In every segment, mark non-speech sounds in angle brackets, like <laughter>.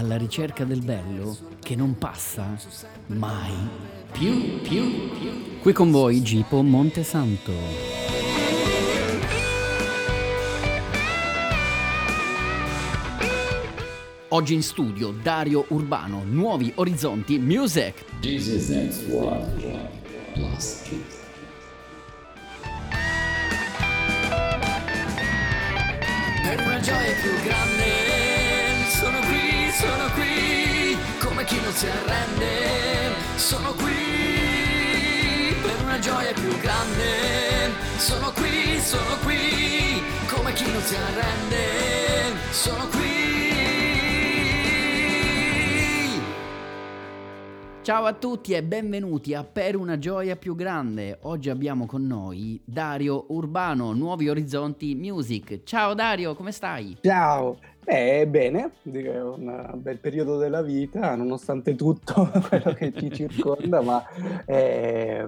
alla ricerca del bello che non passa mai più, più, più. Qui con voi Gipo Montesanto. Oggi in studio Dario Urbano, Nuovi Orizzonti Music. Jesus next one, plus kids. Per una gioia più grande, sono qui, come chi non si arrende, sono qui. Per una gioia più grande, sono qui, sono qui, come chi non si arrende, sono qui. Ciao a tutti e benvenuti a Per una gioia più grande. Oggi abbiamo con noi Dario Urbano, Nuovi Orizzonti Music. Ciao Dario, come stai? Ciao, eh, bene, direi un bel periodo della vita, nonostante tutto <laughs> quello che ci circonda, ma eh,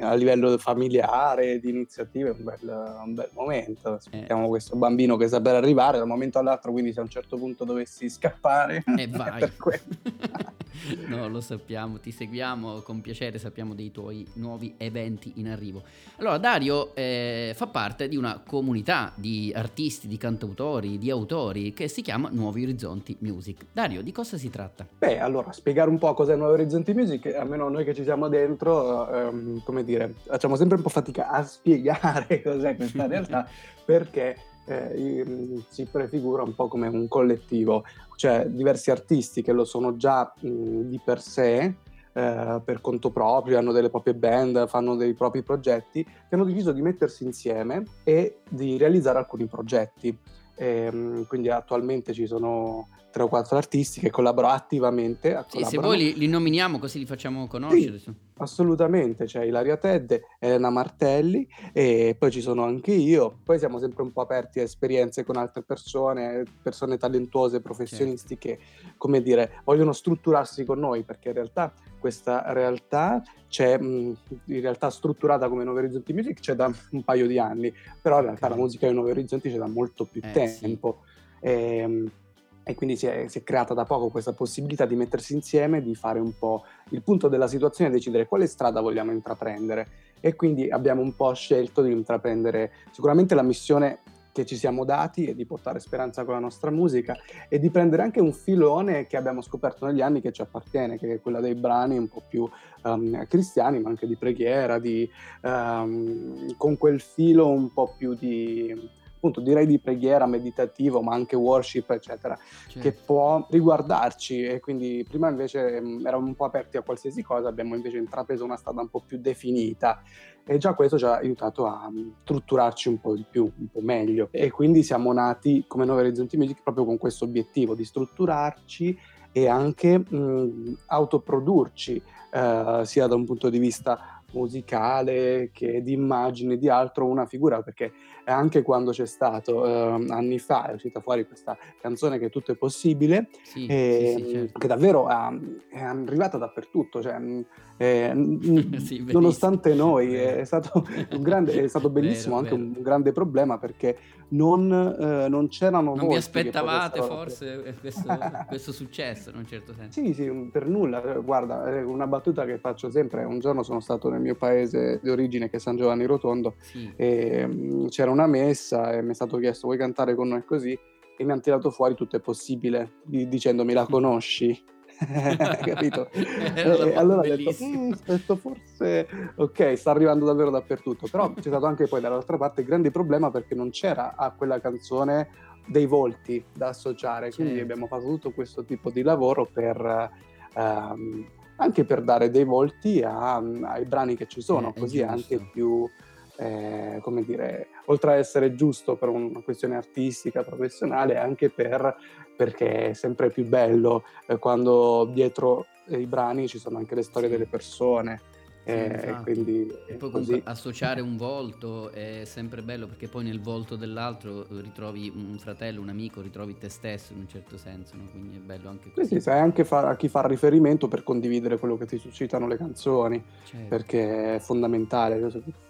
a livello familiare, di iniziative, è un bel, un bel momento. Aspettiamo questo bambino che sta per arrivare da un momento all'altro, quindi se a un certo punto dovessi scappare, E <laughs> vai. per quello. <laughs> <laughs> no, lo sappiamo, ti seguiamo con piacere, sappiamo dei tuoi nuovi eventi in arrivo. Allora, Dario eh, fa parte di una comunità di artisti, di cantautori, di autori che si chiama Nuovi Orizzonti Music. Dario, di cosa si tratta? Beh, allora, spiegare un po' cos'è Nuovi Orizzonti Music, almeno noi che ci siamo dentro, ehm, come dire, facciamo sempre un po' fatica a spiegare <laughs> cos'è questa <laughs> realtà, perché eh, i- si prefigura un po' come un collettivo, cioè diversi artisti che lo sono già mh, di per sé, eh, per conto proprio, hanno delle proprie band, fanno dei propri progetti, che hanno deciso di mettersi insieme e di realizzare alcuni progetti. Ehm, quindi attualmente ci sono tre o quattro artisti che collaborano attivamente. Sì, se collaborano. voi li, li nominiamo così li facciamo conoscere. su. Assolutamente, c'è Ilaria Tedde, Elena Martelli e poi ci sono anche io. Poi siamo sempre un po' aperti a esperienze con altre persone, persone talentuose, professionisti che, come dire, vogliono strutturarsi con noi perché in realtà questa realtà c'è in realtà strutturata come Nuovi Orizzonti Music c'è da un paio di anni, però in realtà Ok. la musica di Nuovi Orizzonti c'è da molto più Eh, sì. tempo. Ehm, e quindi si è, si è creata da poco questa possibilità di mettersi insieme, di fare un po' il punto della situazione e decidere quale strada vogliamo intraprendere. E quindi abbiamo un po' scelto di intraprendere sicuramente la missione che ci siamo dati è di portare speranza con la nostra musica e di prendere anche un filone che abbiamo scoperto negli anni che ci appartiene, che è quella dei brani un po' più ehm, cristiani, ma anche di preghiera, di, ehm, con quel filo un po' più di, appunto, direi di preghiera, meditativo, ma anche worship, eccetera Cioè, che può riguardarci. E quindi prima invece mh, eravamo un po' aperti a qualsiasi cosa, abbiamo invece intrapreso una strada un po' più definita. E già questo ci ha aiutato a strutturarci un po' di più, un po' meglio. E quindi siamo nati come Nuovi Orizzonti Music proprio con questo obiettivo di strutturarci e anche mh, autoprodurci eh, sia da un punto di vista musicale che di immagine di altro una figura perché anche quando c'è stato eh, anni fa è uscita fuori questa canzone che tutto è possibile sì, e, sì, sì, certo. che davvero è arrivata dappertutto cioè, <laughs> eh, nonostante noi è stato, grande, è stato <laughs> Vero, bellissimo anche vero. un grande problema perché non, eh, non c'erano Non vi aspettavate forse eh, questo, <laughs> questo successo in un certo senso? sì, sì, per nulla. Eh, Guarda, una battuta che faccio sempre. Un giorno sono stato nel mio paese di origine, che è San Giovanni Rotondo, e mm, c'era una messa e mi è stato chiesto vuoi cantare con noi così? E mi hanno tirato fuori tutto è possibile, di- dicendomi la conosci? <laughs> Capito? <laughs> Allora ho detto, bellissimo. "Mm, forse, ok, sta arrivando davvero dappertutto. Però c'è stato anche poi dall'altra parte il grande problema perché non c'era a quella canzone dei volti da associare, quindi Certo. abbiamo fatto tutto questo tipo di lavoro per ehm, anche per dare dei volti a- ai brani che ci sono, Eh, così anche più, eh, come dire, oltre a essere giusto per una questione artistica, professionale, anche per, perché è sempre più bello eh, quando dietro eh, i brani ci sono anche le storie delle persone. Sì, E infatti. quindi E poi così. comunque associare un volto è sempre bello perché poi nel volto dell'altro eh, ritrovi un fratello, un amico, ritrovi te stesso in un certo senso, no? Quindi è bello anche Sì, così. sì, sai anche fa- a chi fa riferimento per condividere quello che ti suscitano le canzoni, Certo. perché è fondamentale.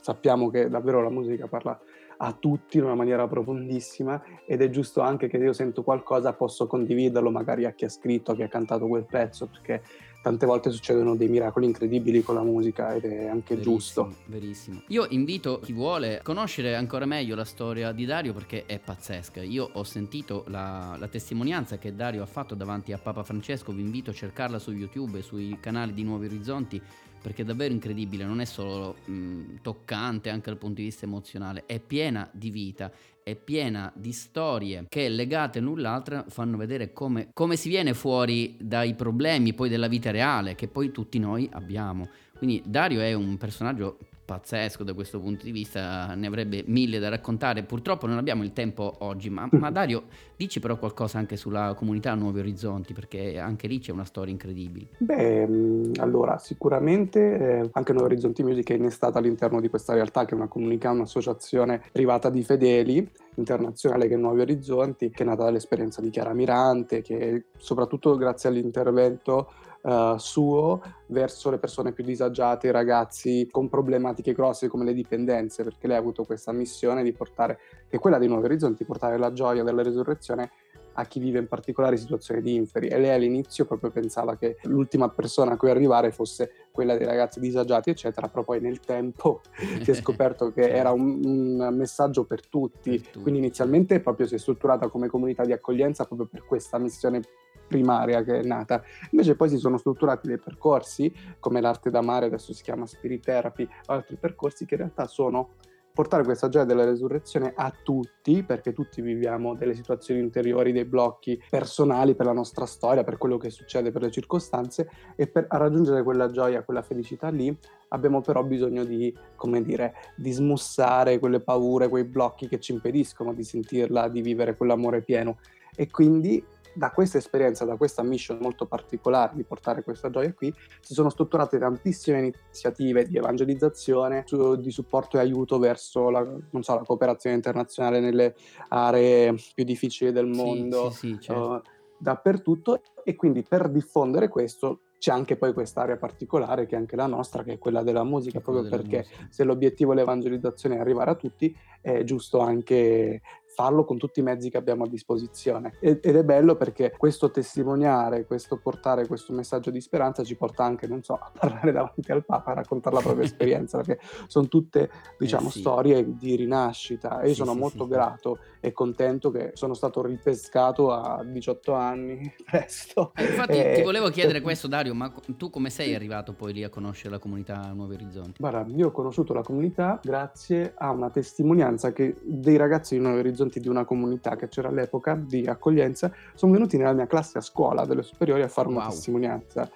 Sappiamo che davvero la musica parla a tutti in una maniera profondissima ed è giusto anche che io sento qualcosa, posso condividerlo magari a chi ha scritto, a chi ha cantato quel pezzo, perché tante volte succedono dei miracoli incredibili con la musica ed è anche Verissimo, giusto. verissimo. Io invito chi vuole a conoscere ancora meglio la storia di Dario perché è pazzesca. Io ho sentito la, la testimonianza che Dario ha fatto davanti a Papa Francesco, vi invito a cercarla su YouTube e sui canali di Nuovi Orizzonti perché è davvero incredibile, non è solo mh, toccante anche dal punto di vista emozionale, è piena di vita, è piena di storie che legate l'un l'altra fanno vedere come, come si viene fuori dai problemi poi della vita reale che poi tutti noi abbiamo. Quindi Dario è un personaggio pazzesco da questo punto di vista, ne avrebbe mille da raccontare. Purtroppo non abbiamo il tempo oggi, ma, ma Dario dici però qualcosa anche sulla comunità Nuovi Orizzonti, perché anche lì c'è una storia incredibile. Beh, mh, allora sicuramente eh, anche Nuovi Orizzonti Music è innestata all'interno di questa realtà che è una comunità, un'associazione privata di fedeli internazionale che è Nuovi Orizzonti, che è nata dall'esperienza di Chiara Mirante, che soprattutto grazie all'intervento eh, suo verso le persone più disagiate, i ragazzi con problematiche grosse come le dipendenze, perché lei ha avuto questa missione di portare, che è quella di Nuovi Orizzonti, portare la gioia della resurrezione a chi vive in particolari situazioni di inferi e lei all'inizio proprio pensava che l'ultima persona a cui arrivare fosse quella dei ragazzi disagiati eccetera però poi nel tempo <laughs> si è scoperto che <laughs> Certo. era un, un messaggio per tutti. Per tutti, quindi inizialmente proprio si è strutturata come comunità di accoglienza proprio per questa missione primaria che è nata invece poi si sono strutturati dei percorsi come l'arte d'amare adesso si chiama spirit therapy altri percorsi che in realtà sono portare questa gioia della resurrezione a tutti, perché tutti viviamo delle situazioni interiori, dei blocchi personali per la nostra storia, per quello che succede, per le circostanze, e per raggiungere quella gioia, quella felicità lì, abbiamo però bisogno di, come dire, di smussare quelle paure, quei blocchi che ci impediscono di sentirla, di vivere quell'amore pieno. E quindi da questa esperienza, da questa mission molto particolare di portare questa gioia qui, si sono strutturate tantissime iniziative di evangelizzazione, su- di supporto e aiuto verso la, non so, la cooperazione internazionale nelle aree più difficili del Sì, mondo, sì, sì, certo. eh, dappertutto e quindi per diffondere questo c'è anche poi quest'area particolare che è anche la nostra, che è quella della musica, proprio della perché musica. se l'obiettivo dell'evangelizzazione è arrivare a tutti, è giusto anche farlo con tutti i mezzi che abbiamo a disposizione. Ed ed è bello perché questo testimoniare, questo portare questo messaggio di speranza ci porta anche, non so, a parlare <laughs> davanti al Papa, a raccontare la propria <laughs> esperienza, perché sono tutte, diciamo, Eh sì. storie di rinascita e io Sì, sono sì, molto sì, sì. grato e contento che sono stato ripescato a 18 anni <laughs> presto. Eh, infatti Eh, ti volevo chiedere questo Dario, ma tu come sei arrivato poi lì a conoscere la comunità Nuovi Orizzonti? Guarda, io ho conosciuto la comunità grazie a una testimonianza che dei ragazzi di Nuovi Orizzonti di una comunità che c'era all'epoca di accoglienza sono venuti nella mia classe a scuola delle superiori a fare una Wow. testimonianza.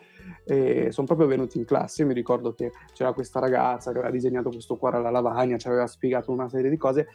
E sono proprio venuti in classe. Io mi ricordo che c'era questa ragazza che aveva disegnato questo cuore alla lavagna, ci aveva spiegato una serie di cose.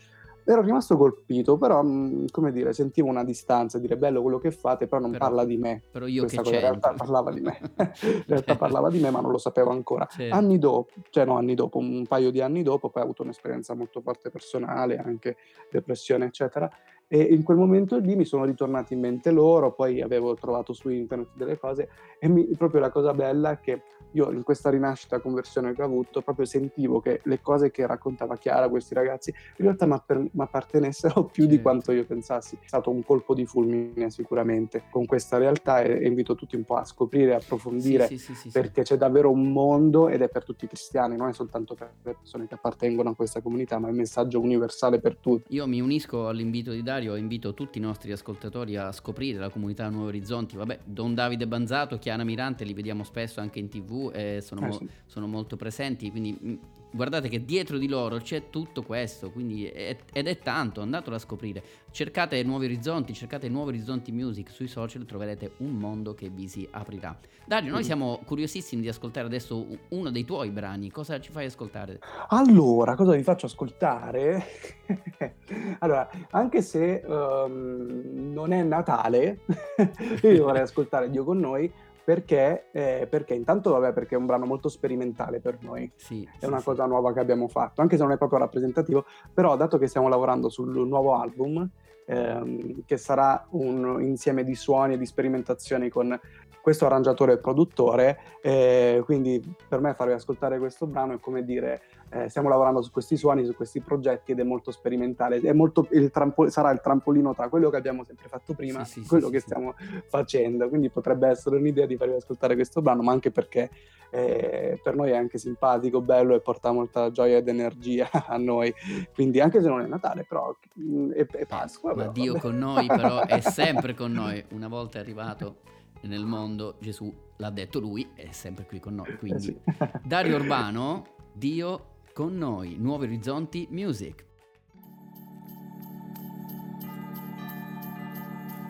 Ero rimasto colpito, però, mh, come dire, sentivo una distanza, dire bello quello che fate, però non Però- parla di me. Però io Questa che cosa in realtà parlava di me. <laughs> in realtà parlava di me, ma non lo sapevo ancora. Certo. Anni dopo, cioè no, anni dopo, un paio di anni dopo, poi ho avuto un'esperienza molto forte personale, anche depressione, eccetera. E in quel momento lì mi sono ritornati in mente loro, poi avevo trovato su internet delle cose e mi- proprio la cosa bella è che io in questa rinascita conversione che ho avuto proprio sentivo che le cose che raccontava Chiara, questi ragazzi, in realtà mi appartenessero più di quanto io pensassi. È stato un colpo di fulmine sicuramente con questa realtà e, e invito tutti un po' a scoprire, a approfondire sì, sì, sì. perché c'è davvero un mondo ed è per tutti i cristiani, non è soltanto per le persone che appartengono a questa comunità, ma è un messaggio universale per tutti. Io mi unisco all'invito di Dario e invito tutti i nostri ascoltatori a scoprire la comunità Nuovi Orizzonti. Vabbè, Don Davide Banzato, Chiara Mirante, li vediamo spesso anche in tv e sono, Eh mo- sì. sono molto presenti. Quindi mh, guardate che dietro di loro c'è tutto questo. Quindi è- ed è tanto, andatelo a scoprire. Cercate Nuovi Orizzonti, cercate Nuovi Orizzonti Music sui social, troverete un mondo che vi si aprirà. Dario, noi Mhm. siamo curiosissimi di ascoltare adesso uno dei tuoi brani. Cosa ci fai ascoltare? Allora, cosa vi faccio ascoltare? <laughs> allora, anche se ehm, non è Natale, <laughs> io vorrei ascoltare Dio con noi, perché, eh, perché intanto vabbè perché è un brano molto sperimentale per noi, Sì, è sì, una sì. cosa nuova che abbiamo fatto, anche se non è proprio rappresentativo, però dato che stiamo lavorando sul nuovo album, ehm, che sarà un insieme di suoni e di sperimentazioni con questo arrangiatore e produttore, eh, quindi per me farvi ascoltare questo brano è come dire eh, stiamo lavorando su questi suoni, su questi progetti ed è molto sperimentale, è molto il trampo- sarà il trampolino tra quello che abbiamo sempre fatto prima Sì, e sì, quello sì, che stiamo facendo, quindi potrebbe essere un'idea di farvi ascoltare questo brano, ma anche perché eh, per noi è anche simpatico, bello e porta molta gioia ed energia <laughs> a noi, quindi anche se non è Natale, però mm, è, è Pasqua. Ma però, Dio vabbè. con noi però è sempre <laughs> con noi. Una volta arrivato nel mondo, Gesù l'ha detto lui, è sempre qui con noi. Eh Quindi sì. <laughs> Dario Urbano, Dio con noi, Nuovi Orizzonti Music.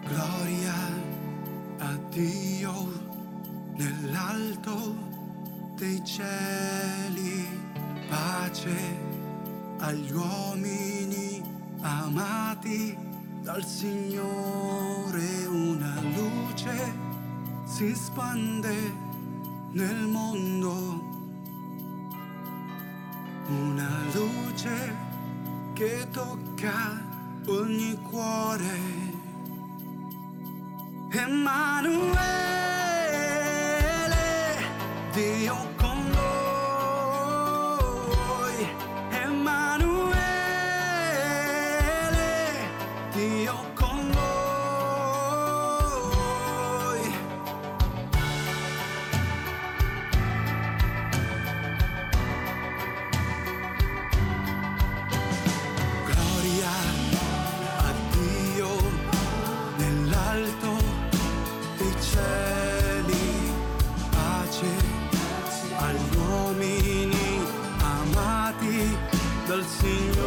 Gloria a Dio nell'alto dei cieli, pace agli uomini amati dal Signore, una luce si spande nel mondo, una luce che tocca ogni cuore. Emanuele, cieli, pace agli uomini amati dal Signore,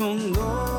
con dos.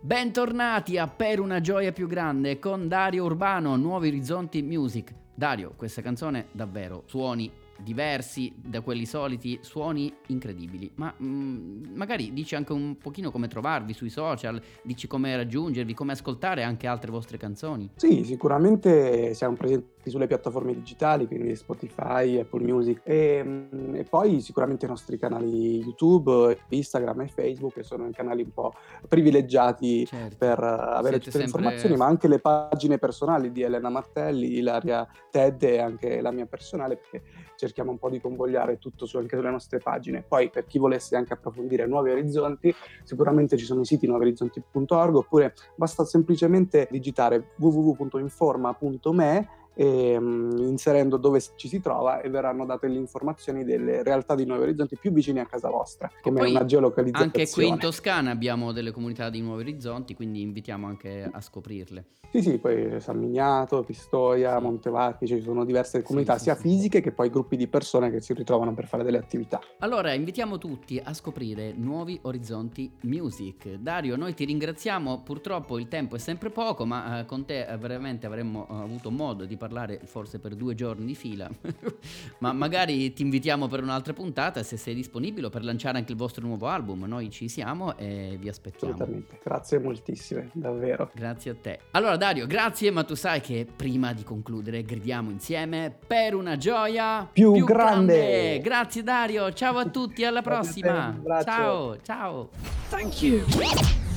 Bentornati a Per una gioia più grande con Dario Urbano, Nuovi Orizzonti Music. Dario, questa canzone davvero suoni diversi da quelli soliti, suoni incredibili. Ma mm, magari dici anche un pochino come trovarvi sui social, dici come raggiungervi, come ascoltare anche altre vostre canzoni. Sì, sicuramente siamo presenti sulle piattaforme digitali, quindi Spotify, Apple Music e, mm, e poi sicuramente i nostri canali YouTube, Instagram e Facebook che sono i canali un po' privilegiati Certo. per eh, avere Siete tutte le sempre- informazioni, ma anche le pagine personali di Elena Martelli, Ilaria Ted e anche la mia personale, perché cerchiamo un po' di convogliare tutto su, anche sulle nostre pagine. Poi per chi volesse anche approfondire nuovi orizzonti, sicuramente ci sono i siti nuoviorizzonti.org oppure basta semplicemente digitare www.informa.me e, mm, inserendo dove ci si trova e verranno date le informazioni delle realtà di Nuovi Orizzonti più vicini a casa vostra, come Poi una geolocalizzazione. Anche qui in Toscana abbiamo delle comunità di Nuovi Orizzonti, quindi invitiamo anche a scoprirle. Sì, sì, poi San Miniato, Pistoia, Sì. Montevarchi, ci sono diverse comunità sì, sia sì. fisiche che poi gruppi di persone che si ritrovano per fare delle attività. Allora, invitiamo tutti a scoprire Nuovi Orizzonti Music. Dario, noi ti ringraziamo, purtroppo il tempo è sempre poco, ma eh, con te eh, veramente avremmo eh, avuto modo di parlare forse per due giorni di fila, <laughs> ma magari ti invitiamo per un'altra puntata se sei disponibile per lanciare anche il vostro nuovo album. Noi ci siamo e vi aspettiamo. Assolutamente. Grazie moltissime, davvero. Grazie a te. Allora Dario, grazie, ma tu sai che prima di concludere gridiamo insieme per una gioia Più grande. Grazie Dario, ciao a tutti, alla te, prossima. Ciao, ciao. Thank you.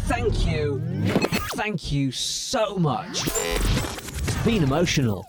Thank you. Thank you so much. It's been emotional.